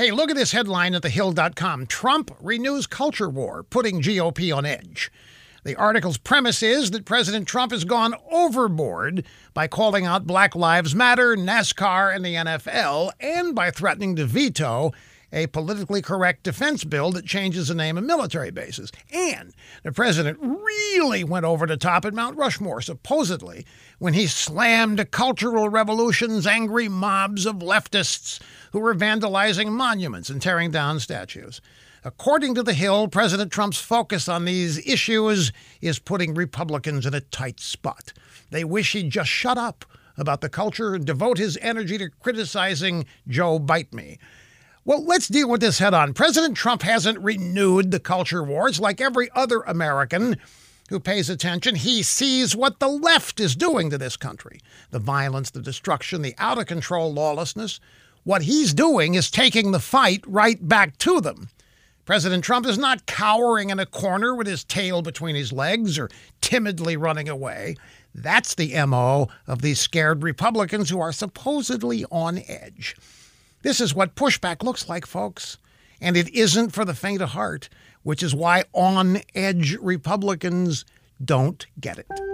Hey, look at this headline at thehill.com. Trump renews culture war, putting GOP on edge. The article's premise is that President Trump has gone overboard by calling out Black Lives Matter, NASCAR, and the NFL, and by threatening to veto a politically correct defense bill that changes the name of military bases. And the president really went over the top at Mount Rushmore, supposedly, when he slammed cultural revolution's angry mobs of leftists who were vandalizing monuments and tearing down statues. According to The Hill, President Trump's focus on these issues is putting Republicans in a tight spot. They wish he'd just shut up about the culture and devote his energy to criticizing Joe Bite Me. Well, let's deal with this head on. President Trump hasn't renewed the culture wars like every other American who pays attention. He sees what the left is doing to this country the violence, the destruction, the out of control lawlessness. What he's doing is taking the fight right back to them. President Trump is not cowering in a corner with his tail between his legs or timidly running away. That's the MO of these scared Republicans who are supposedly on edge. This is what pushback looks like, folks. And it isn't for the faint of heart, which is why on edge Republicans don't get it.